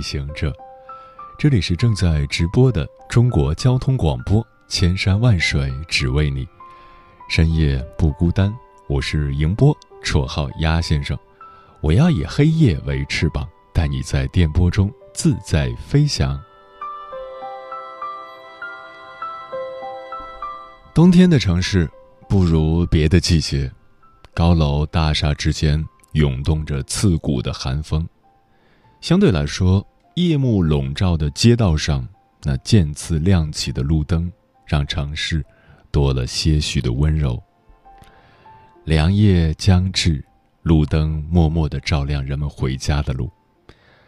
行者，这里是正在直播的中国交通广播，千山万水只为你，深夜不孤单。我是迎波，绰号鸭先生。我要以黑夜为翅膀，带你在电波中自在飞翔。冬天的城市不如别的季节，高楼大厦之间涌动着刺骨的寒风。相对来说，夜幕笼罩的街道上，那渐次亮起的路灯，让城市多了些许的温柔。凉夜将至，路灯默默地照亮人们回家的路，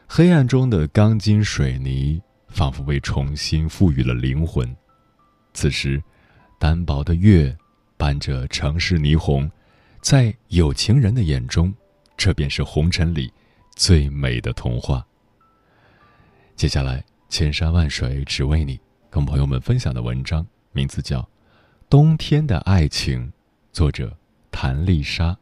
黑暗中的钢筋水泥仿佛被重新赋予了灵魂。此时，单薄的月伴着城市霓虹，在有情人的眼中，这便是红尘里。最美的童话。接下来，千山万水只为你，跟朋友们分享的文章名字叫《冬天的爱情》，作者谭丽莎。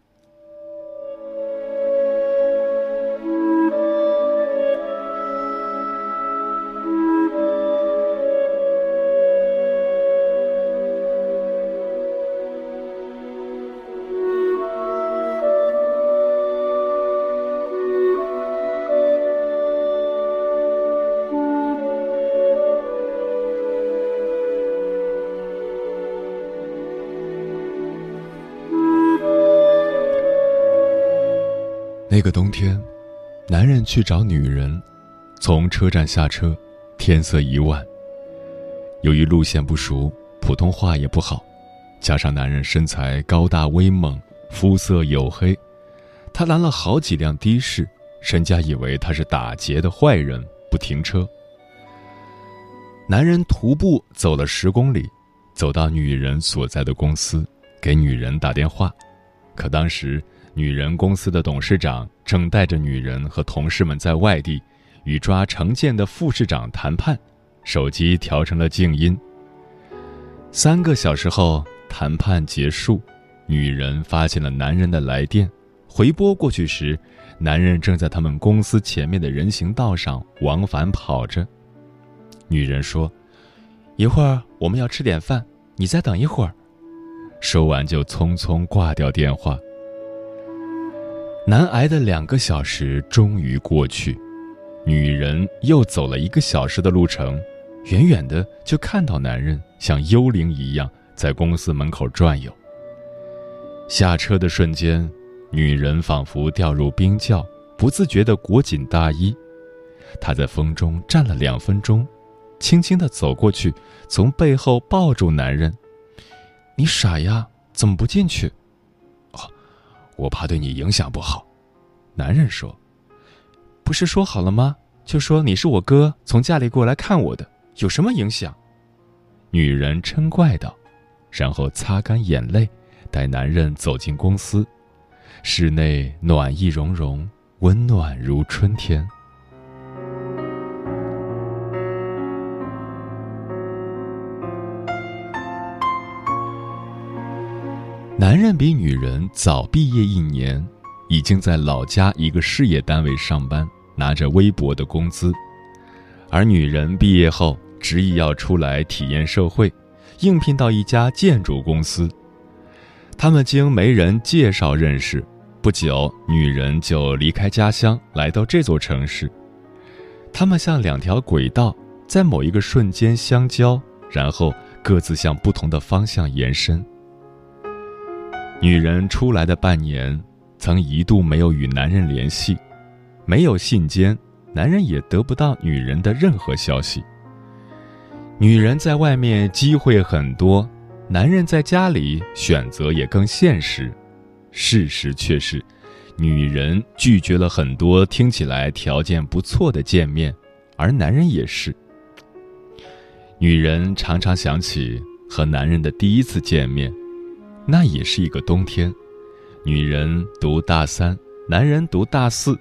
那个冬天，男人去找女人，从车站下车，天色已晚。由于路线不熟，普通话也不好，加上男人身材高大威猛，肤色黝黑，他拦了好几辆的士，人家以为他是打劫的坏人，不停车。男人徒步走了十公里，走到女人所在的公司，给女人打电话，可当时。女人公司的董事长正带着女人和同事们在外地，与抓成建的副市长谈判，手机调成了静音。三个小时后，谈判结束，女人发现了男人的来电，回拨过去时，男人正在他们公司前面的人行道上往返跑着。女人说：“一会儿我们要吃点饭，你再等一会儿。”说完就匆匆挂掉电话。难挨的两个小时终于过去，女人又走了一个小时的路程，远远的就看到男人像幽灵一样在公司门口转悠。下车的瞬间，女人仿佛掉入冰窖，不自觉地裹紧大衣。她在风中站了两分钟，轻轻地走过去，从背后抱住男人：“你傻呀，怎么不进去？”我怕对你影响不好，男人说：“不是说好了吗？就说你是我哥从家里过来看我的，有什么影响？”女人嗔怪道，然后擦干眼泪，带男人走进公司。室内暖意融融，温暖如春天。男人比女人早毕业一年，已经在老家一个事业单位上班，拿着微薄的工资；而女人毕业后执意要出来体验社会，应聘到一家建筑公司。他们经媒人介绍认识，不久，女人就离开家乡来到这座城市。他们像两条轨道，在某一个瞬间相交，然后各自向不同的方向延伸。女人出来的半年，曾一度没有与男人联系，没有信笺，男人也得不到女人的任何消息。女人在外面机会很多，男人在家里选择也更现实。事实却是，女人拒绝了很多听起来条件不错的见面，而男人也是。女人常常想起和男人的第一次见面，那也是一个冬天。女人读大三，男人读大四，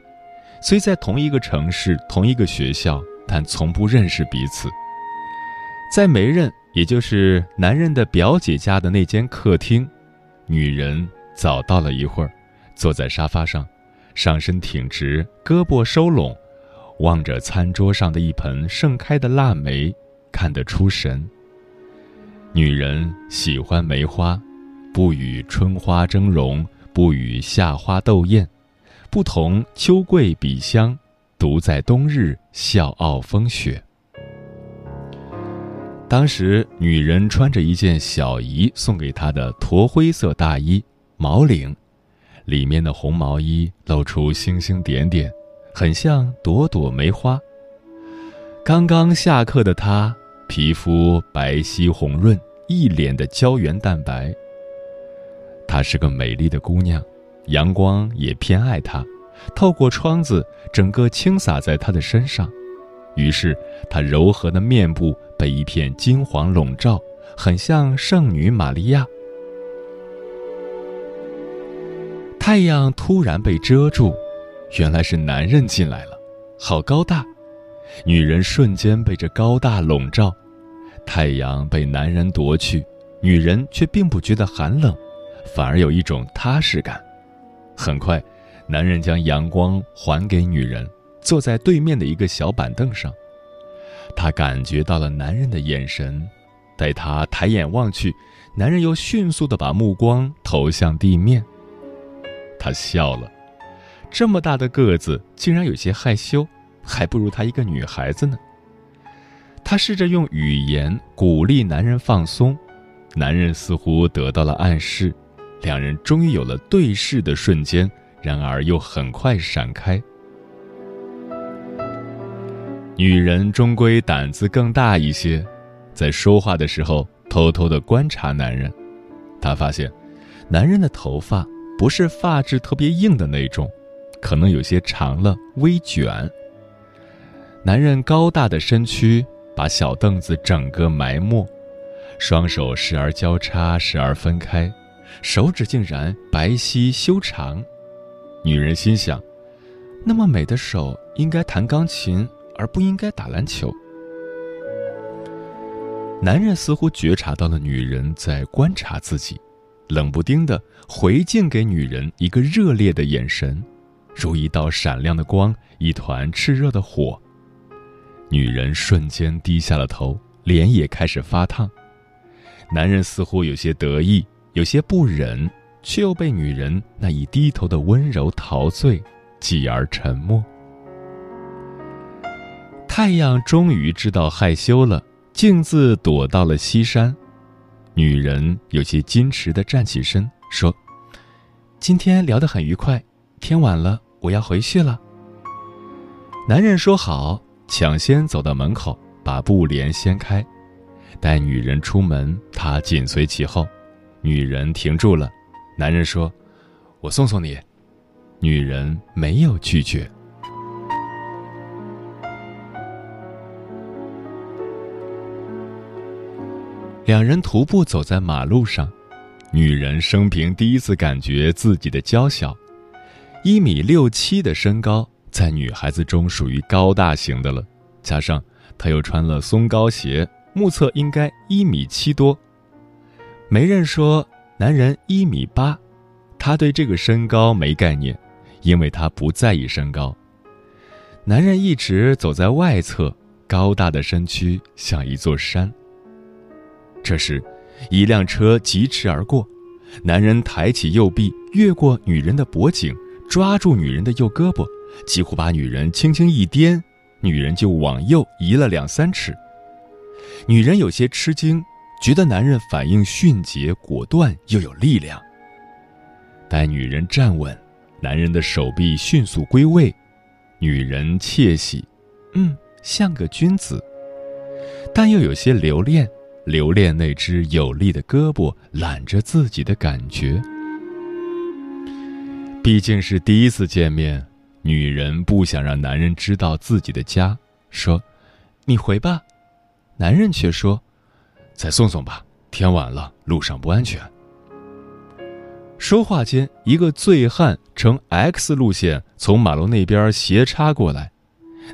虽在同一个城市、同一个学校，但从不认识彼此。在梅任，也就是男人的表姐家的那间客厅，女人早到了一会儿，坐在沙发上，上身挺直，胳膊收拢，望着餐桌上的一盆盛开的腊梅。看得出神。女人喜欢梅花，不与春花争荣，不与夏花斗艳，不同秋桂比香，独在冬日笑傲风雪。当时，女人穿着一件小姨送给她的驼灰色大衣，毛领，里面的红毛衣露出星星点点，很像朵朵梅花。刚刚下课的她。皮肤白皙红润，一脸的胶原蛋白。她是个美丽的姑娘，阳光也偏爱她，透过窗子，整个倾洒在她的身上。于是，她柔和的面部被一片金黄笼罩，很像圣女玛利亚。太阳突然被遮住，原来是男人进来了，好高大。女人瞬间被这高大笼罩，太阳被男人夺去，女人却并不觉得寒冷，反而有一种踏实感。很快，男人将阳光还给女人，坐在对面的一个小板凳上。他感觉到了男人的眼神，待他抬眼望去，男人又迅速地把目光投向地面。他笑了，这么大的个子，竟然有些害羞。还不如她一个女孩子呢。她试着用语言鼓励男人放松，男人似乎得到了暗示，两人终于有了对视的瞬间，然而又很快闪开。女人终归胆子更大一些，在说话的时候偷偷的观察男人，她发现，男人的头发不是发质特别硬的那种，可能有些长了，微卷。男人高大的身躯把小凳子整个埋没，双手时而交叉，时而分开，手指竟然白皙修长。女人心想：那么美的手应该弹钢琴，而不应该打篮球。男人似乎觉察到了女人在观察自己，冷不丁的回敬给女人一个热烈的眼神，如一道闪亮的光，一团炽热的火。女人瞬间低下了头，脸也开始发烫。男人似乎有些得意，有些不忍，却又被女人那一低头的温柔陶醉，继而沉默。太阳终于知道害羞了，径自躲到了西山。女人有些矜持的站起身，说：“今天聊得很愉快，天晚了，我要回去了。”男人说：“好。”抢先走到门口，把布帘掀开，带女人出门，他紧随其后。女人停住了，男人说：“我送送你。”女人没有拒绝。两人徒步走在马路上，女人生平第一次感觉自己的娇小，一米六七的身高。在女孩子中属于高大型的了，加上她又穿了松糕鞋，目测应该一米七多。媒人说男人一米八，他对这个身高没概念，因为他不在意身高。男人一直走在外侧，高大的身躯像一座山。这时，一辆车疾驰而过，男人抬起右臂，越过女人的脖颈，抓住女人的右胳膊。几乎把女人轻轻一颠，女人就往右移了两三尺。女人有些吃惊，觉得男人反应迅捷、果断又有力量。待女人站稳，男人的手臂迅速归位，女人窃喜，嗯，像个君子，但又有些留恋，留恋那只有力的胳膊揽着自己的感觉。毕竟是第一次见面，女人不想让男人知道自己的家，说：“你回吧。”男人却说：“再送送吧，天晚了，路上不安全。”说话间，一个醉汉乘 X 路线从马路那边斜插过来，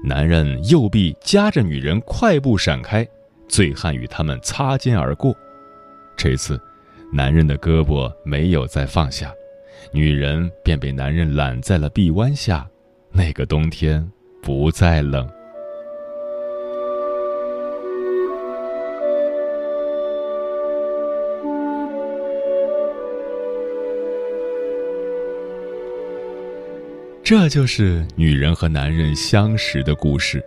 男人右臂夹着女人快步闪开，醉汉与他们擦肩而过。这次，男人的胳膊没有再放下，女人便被男人揽在了臂弯下。那个冬天不再冷。这就是女人和男人相识的故事。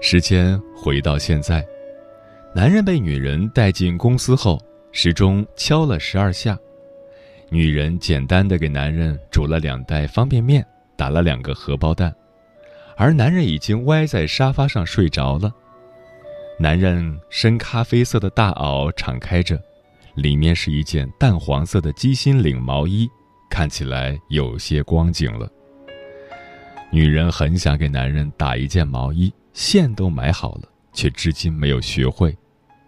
时间回到现在，男人被女人带进公司后，时钟敲了十二下，女人简单的给男人煮了两袋方便面，打了两个荷包蛋，而男人已经歪在沙发上睡着了。男人深咖啡色的大袄敞开着，里面是一件淡黄色的鸡心领毛衣。看起来有些光景了。女人很想给男人打一件毛衣，线都买好了，却至今没有学会。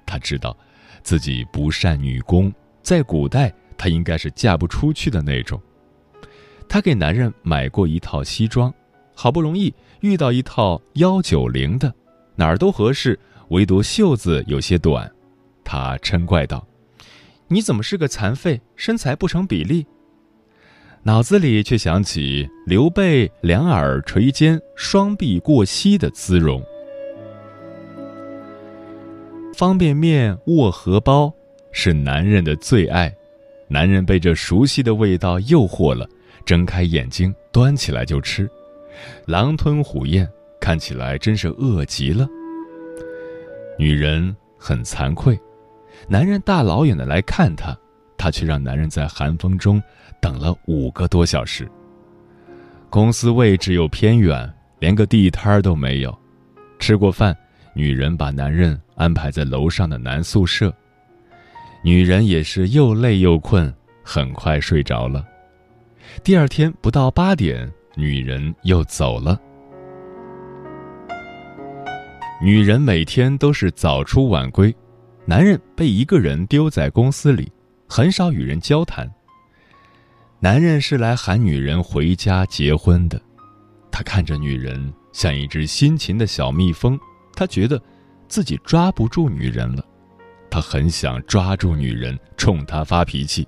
她知道，自己不善女工，在古代她应该是嫁不出去的那种。她给男人买过一套西装，好不容易遇到一套幺九零的，哪儿都合适，唯独袖子有些短。她嗔怪道：“你怎么是个残废，身材不成比例？”脑子里却想起刘备两耳垂肩、双臂过膝的姿容。方便面握荷包是男人的最爱，男人被这熟悉的味道诱惑了，睁开眼睛端起来就吃，狼吞虎咽，看起来真是饿极了。女人很惭愧，男人大老远的来看她，她却让男人在寒风中。等了五个多小时。公司位置又偏远，连个地摊都没有。吃过饭，女人把男人安排在楼上的男宿舍。女人也是又累又困，很快睡着了。第二天不到八点，女人又走了。女人每天都是早出晚归，男人被一个人丢在公司里，很少与人交谈。男人是来喊女人回家结婚的，他看着女人像一只辛勤的小蜜蜂，他觉得自己抓不住女人了，他很想抓住女人，冲她发脾气。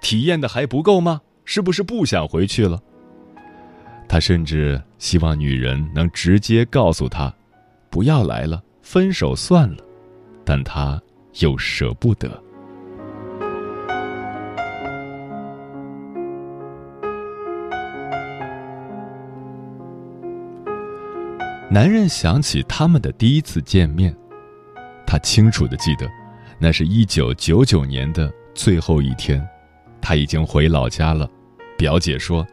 体验的还不够吗？是不是不想回去了？他甚至希望女人能直接告诉他，不要来了，分手算了，但他又舍不得。男人想起他们的第一次见面，他清楚的记得，那是一九九九年的最后一天，他已经回老家了。表姐说：“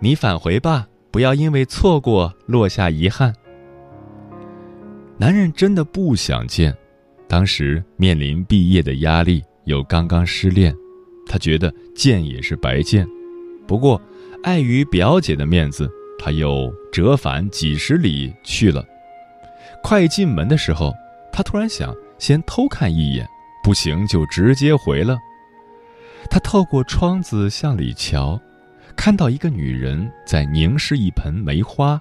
你返回吧，不要因为错过落下遗憾。”男人真的不想见，当时面临毕业的压力，又刚刚失恋，他觉得见也是白见。不过，碍于表姐的面子。他又折返几十里去了，快进门的时候，他突然想先偷看一眼，不行就直接回了。他透过窗子向里瞧，看到一个女人在凝视一盆梅花，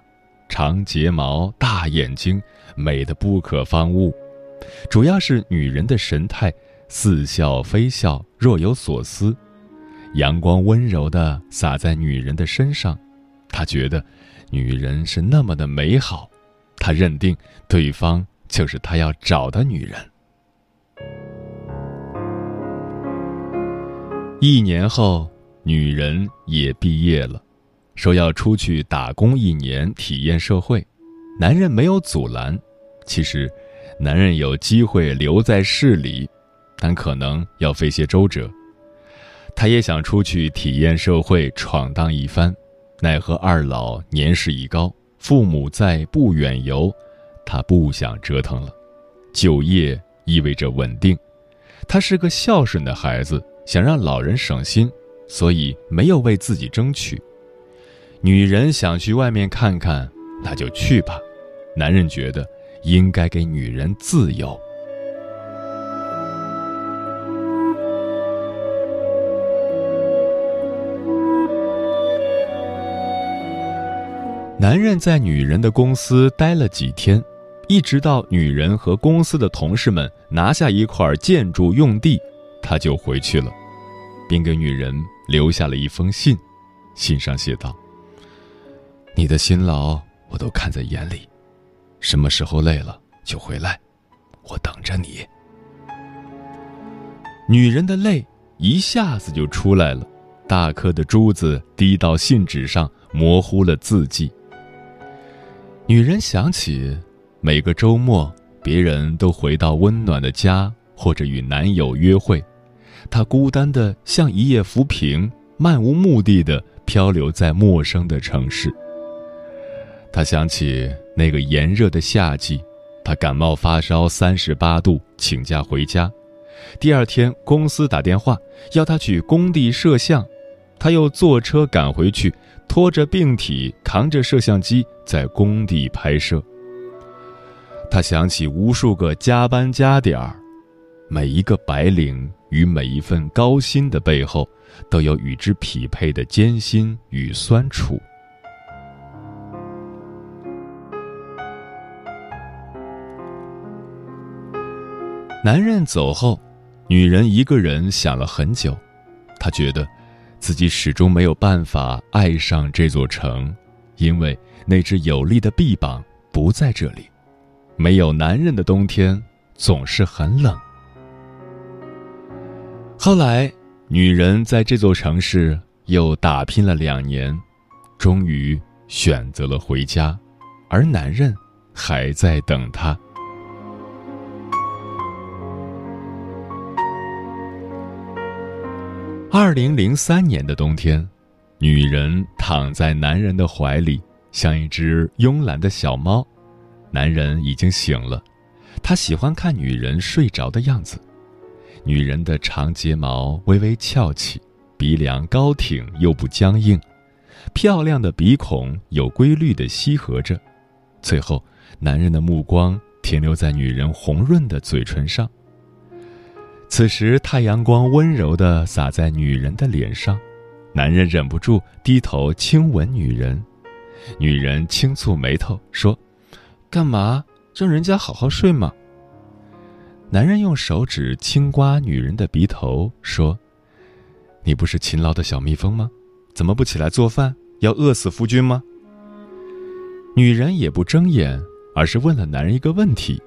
长睫毛，大眼睛，美得不可方物。主要是女人的神态，似笑非笑，若有所思。阳光温柔地洒在女人的身上。他觉得，女人是那么的美好，他认定对方就是他要找的女人。一年后，女人也毕业了，说要出去打工一年，体验社会。男人没有阻拦。其实，男人有机会留在市里，但可能要费些周折。他也想出去体验社会，闯荡一番。奈何二老年事已高，父母在不远游，他不想折腾了。就业意味着稳定，他是个孝顺的孩子，想让老人省心，所以没有为自己争取。女人想去外面看看，那就去吧。男人觉得应该给女人自由。男人在女人的公司待了几天，一直到女人和公司的同事们拿下一块建筑用地，他就回去了，并给女人留下了一封信。信上写道：“你的辛劳我都看在眼里，什么时候累了就回来，我等着你。”女人的泪一下子就出来了，大颗的珠子滴到信纸上，模糊了字迹。女人想起，每个周末，别人都回到温暖的家，或者与男友约会，她孤单的像一叶浮萍，漫无目的的漂流在陌生的城市。她想起那个炎热的夏季，她感冒发烧三十八度，请假回家，第二天公司打电话要她去工地摄像，她又坐车赶回去。拖着病体，扛着摄像机在工地拍摄。他想起无数个加班加点儿，每一个白领与每一份高薪的背后，都有与之匹配的艰辛与酸楚。男人走后，女人一个人想了很久，她觉得。自己始终没有办法爱上这座城，因为那只有力的臂膀不在这里。没有男人的冬天总是很冷。后来，女人在这座城市又打拼了两年，终于选择了回家，而男人还在等她。二零零三年的冬天，女人躺在男人的怀里，像一只慵懒的小猫。男人已经醒了，他喜欢看女人睡着的样子。女人的长睫毛微微翘起，鼻梁高挺又不僵硬，漂亮的鼻孔有规律的吸合着。最后，男人的目光停留在女人红润的嘴唇上。此时，太阳光温柔地洒在女人的脸上，男人忍不住低头亲吻女人。女人轻蹙眉头说：“干嘛？让人家好好睡吗？”男人用手指轻刮女人的鼻头说：“你不是勤劳的小蜜蜂吗？怎么不起来做饭？要饿死夫君吗？”女人也不睁眼，而是问了男人一个问题：“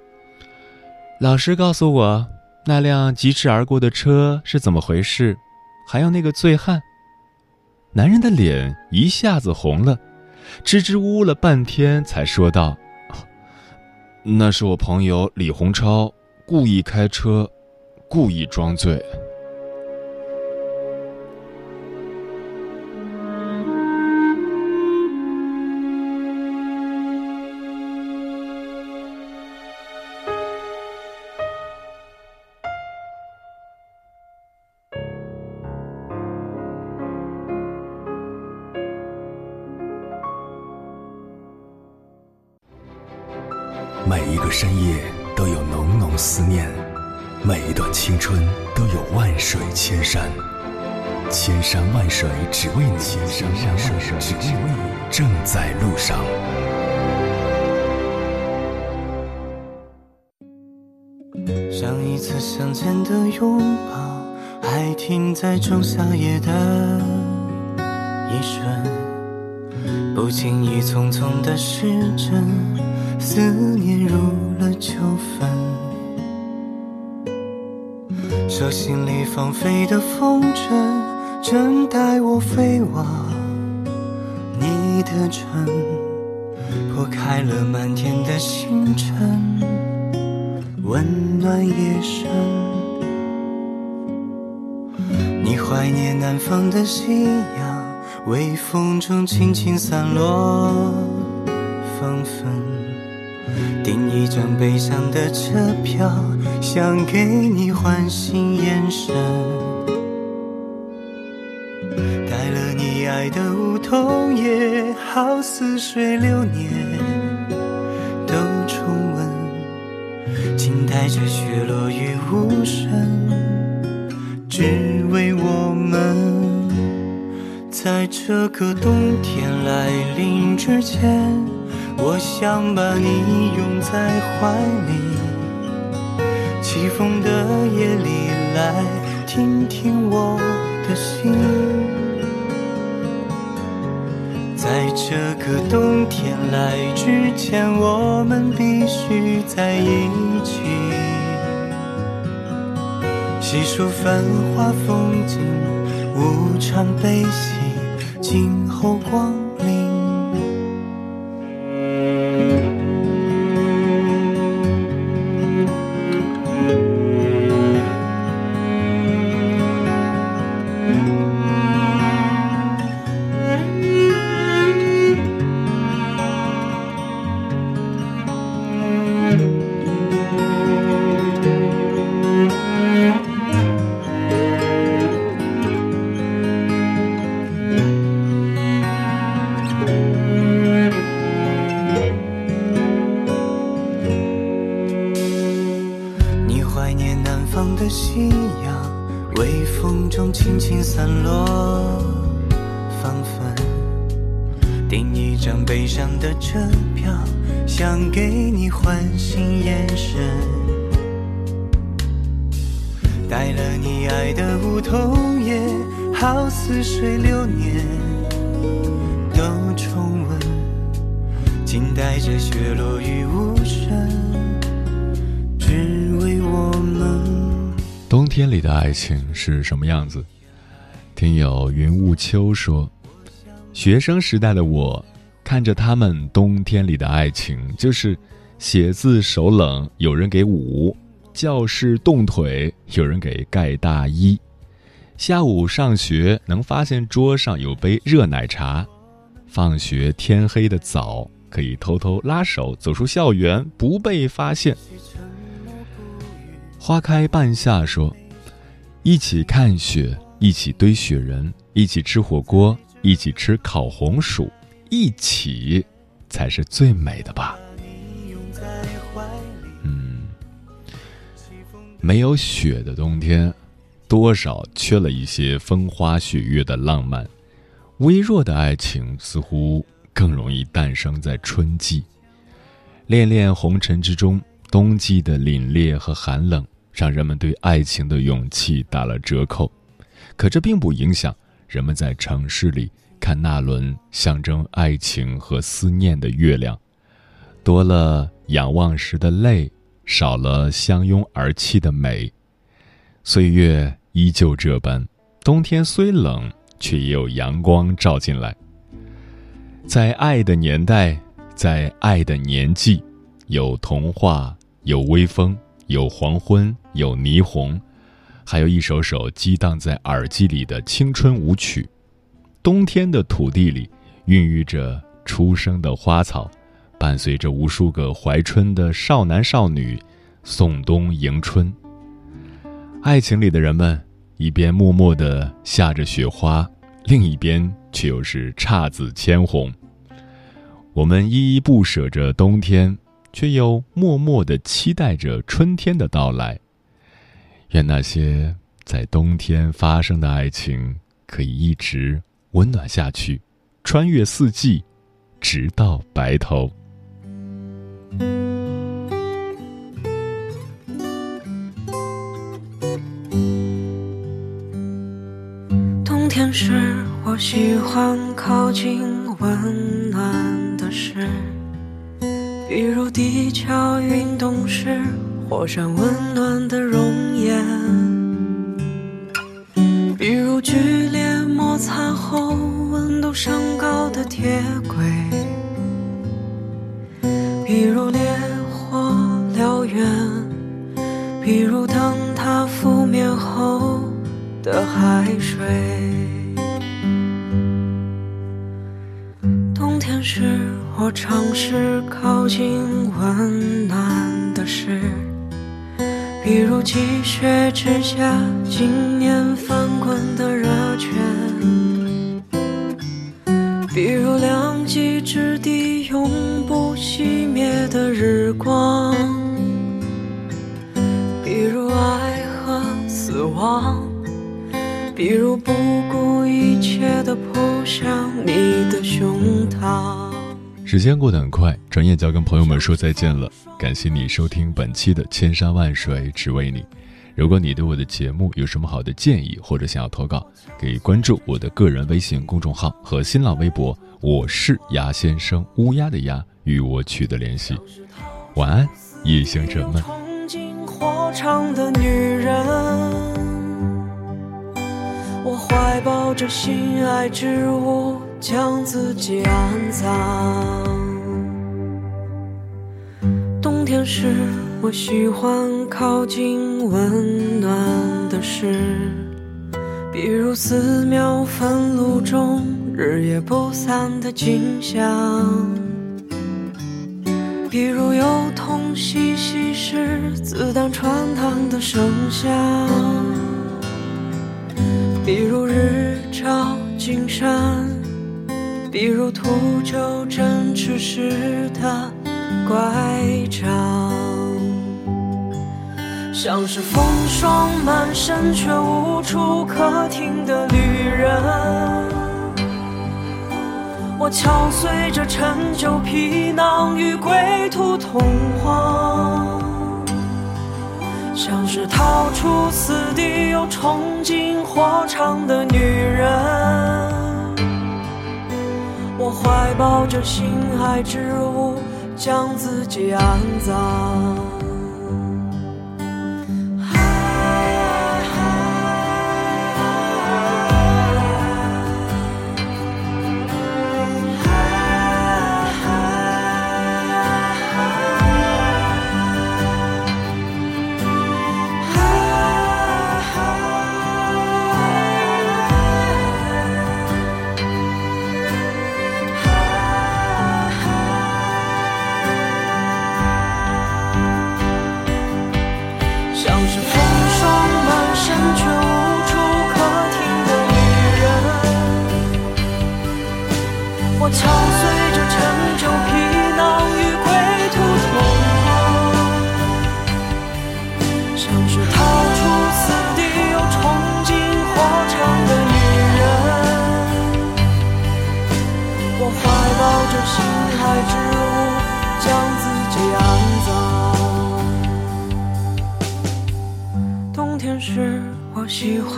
老师告诉我。”那辆疾驰而过的车是怎么回事？还有那个醉汉。男人的脸一下子红了，支支吾吾了半天，才说道：“那是我朋友李洪超故意开车，故意装醉。”青春都有万水千山，千山万水只为你，千山万水只为你，正在路上。上一次相见的拥抱，还停在仲夏夜的一瞬，不经意匆匆的时针。思念入了秋分，手心里放飞的风筝，正带我飞往你的城，破开了满天的星辰，温暖夜深。你怀念南方的夕阳，微风中轻轻散落芳芬。订一张悲伤的车票，想给你唤醒眼神。带了你爱的梧桐叶，好似水流年都重温，静待着雪落雨无声，只为我们。在这个冬天来临之前，我想把你拥在怀里。起风的夜里，来听听我的心。在这个冬天来之前，我们必须在一起，细数繁华风景，无常悲喜。今后光爱了你爱的梧桐叶，好似水流年都重温，静待着雪落雨无声。只为我们冬天里的爱情是什么样子？听有云雾秋说，学生时代的我看着他们冬天里的爱情，就是写字手冷，有人给捂。教室冻腿，有人给盖大衣；下午上学能发现桌上有杯热奶茶；放学天黑的早，可以偷偷拉手走出校园，不被发现。花开半夏说：“一起看雪，一起堆雪人，一起吃火锅，一起吃烤红薯，一起才是最美的吧。”没有雪的冬天，多少缺了一些风花雪月的浪漫。微弱的爱情似乎更容易诞生在春季。恋恋红尘之中，冬季的凛冽和寒冷。让人们对爱情的勇气打了折扣，可这并不影响人们在城市里看那轮象征爱情和思念的月亮。多了仰望时的泪，少了相拥而泣的美。岁月依旧这般，冬天虽冷，却也有阳光照进来。在爱的年代，在爱的年纪，有童话，有微风。有黄昏，有霓虹，还有一首首激荡在耳机里的青春舞曲。冬天的土地里，孕育着初生的花草，伴随着无数个怀春的少男少女，送冬迎春。爱情里的人们，一边默默地下着雪花，另一边却又是姹紫千红。我们依依不舍着冬天。却又默默的期待着春天的到来。愿那些在冬天发生的爱情可以一直温暖下去，穿越四季，直到白头。冬天时，我喜欢靠近温暖的事。比如地壳运动时，火山温暖的熔岩；比如剧烈摩擦后温度升高的铁轨；比如烈火燎原比如灯塔覆灭后的海水冬天是我尝试靠近温暖的事比如积雪之下今年翻滚的热泉比如两极之地永不熄灭的日光，比如爱和死亡，比如不顾一切的扑向你的胸膛。时间过得很快，转眼就要跟朋友们说再见了。感谢你收听本期的《千山万水只为你》。如果你对我的节目有什么好的建议，或者想要投稿，可以关注我的个人微信公众号和新浪微博，我是鸭先生，乌鸦的鸭，与我取得联系。晚安，夜行者们。火场的女人我怀抱着心爱之物，将自己安葬。冬天时。我喜欢靠近温暖的事，比如寺庙焚炉中日夜不散的景象，比如幼童嬉戏时子弹穿膛的声响，比如日照金山，比如秃鹫振翅时的乖张。像是风霜满身却无处可停的旅人，我敲碎这陈旧皮囊与归途同往。像是逃出死地又冲进火场的女人，我怀抱着心爱之物，将自己安葬。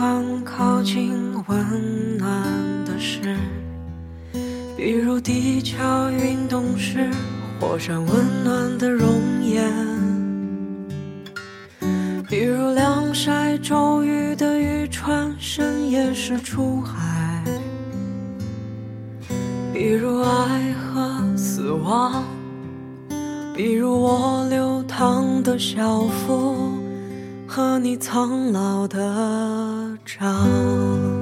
欢靠近温暖的事，比如地壳运动时火山温暖的熔岩，比如晾晒周瑜的渔船深夜时出海，比如爱和死亡，比如我流淌的小腹。和你苍老的掌。